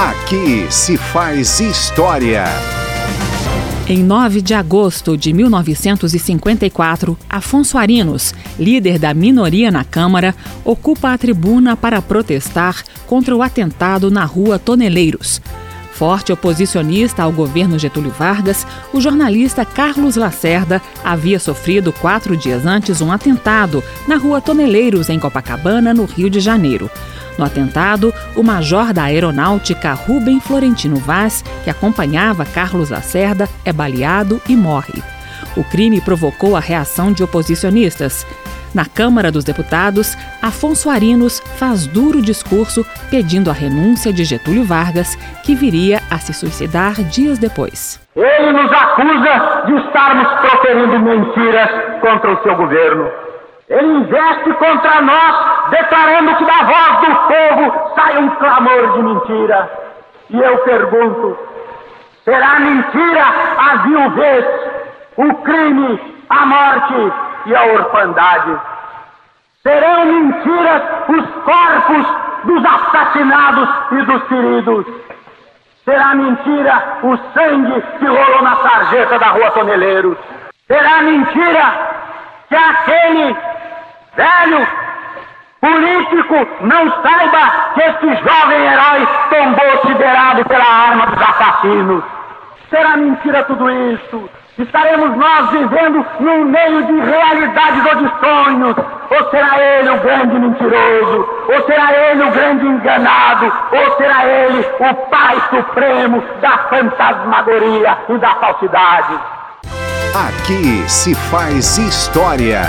Aqui se faz história. Em 9 de agosto de 1954, Afonso Arinos, líder da minoria na Câmara, ocupa a tribuna para protestar contra o atentado na rua Toneleiros. Forte oposicionista ao governo Getúlio Vargas, o jornalista Carlos Lacerda havia sofrido quatro dias antes um atentado na rua Toneleiros, em Copacabana, no Rio de Janeiro. No atentado, o major da aeronáutica Rubem Florentino Vaz, que acompanhava Carlos Lacerda, é baleado e morre. O crime provocou a reação de oposicionistas. Na Câmara dos Deputados, Afonso Arinos faz duro discurso pedindo a renúncia de Getúlio Vargas, que viria a se suicidar dias depois. Ele nos acusa de estarmos proferindo mentiras contra o seu governo. Ele investe contra nós, declarando que da voz do povo sai um clamor de mentira. E eu pergunto: será mentira a viuvez, o crime, a morte e a orfandade. Serão mentiras os corpos dos assassinados e dos feridos. Será mentira o sangue que rolou na sarjeta da rua Toneleiros. Será mentira que aquele velho político não saiba que este jovem herói tombou siderado pela arma dos assassinos. Será mentira tudo isso? Estaremos nós vivendo num meio de realidades ou de sonhos? Ou será ele o grande mentiroso? Ou será ele o grande enganado? Ou será ele o Pai Supremo da fantasmagoria e da falsidade? Aqui se faz história.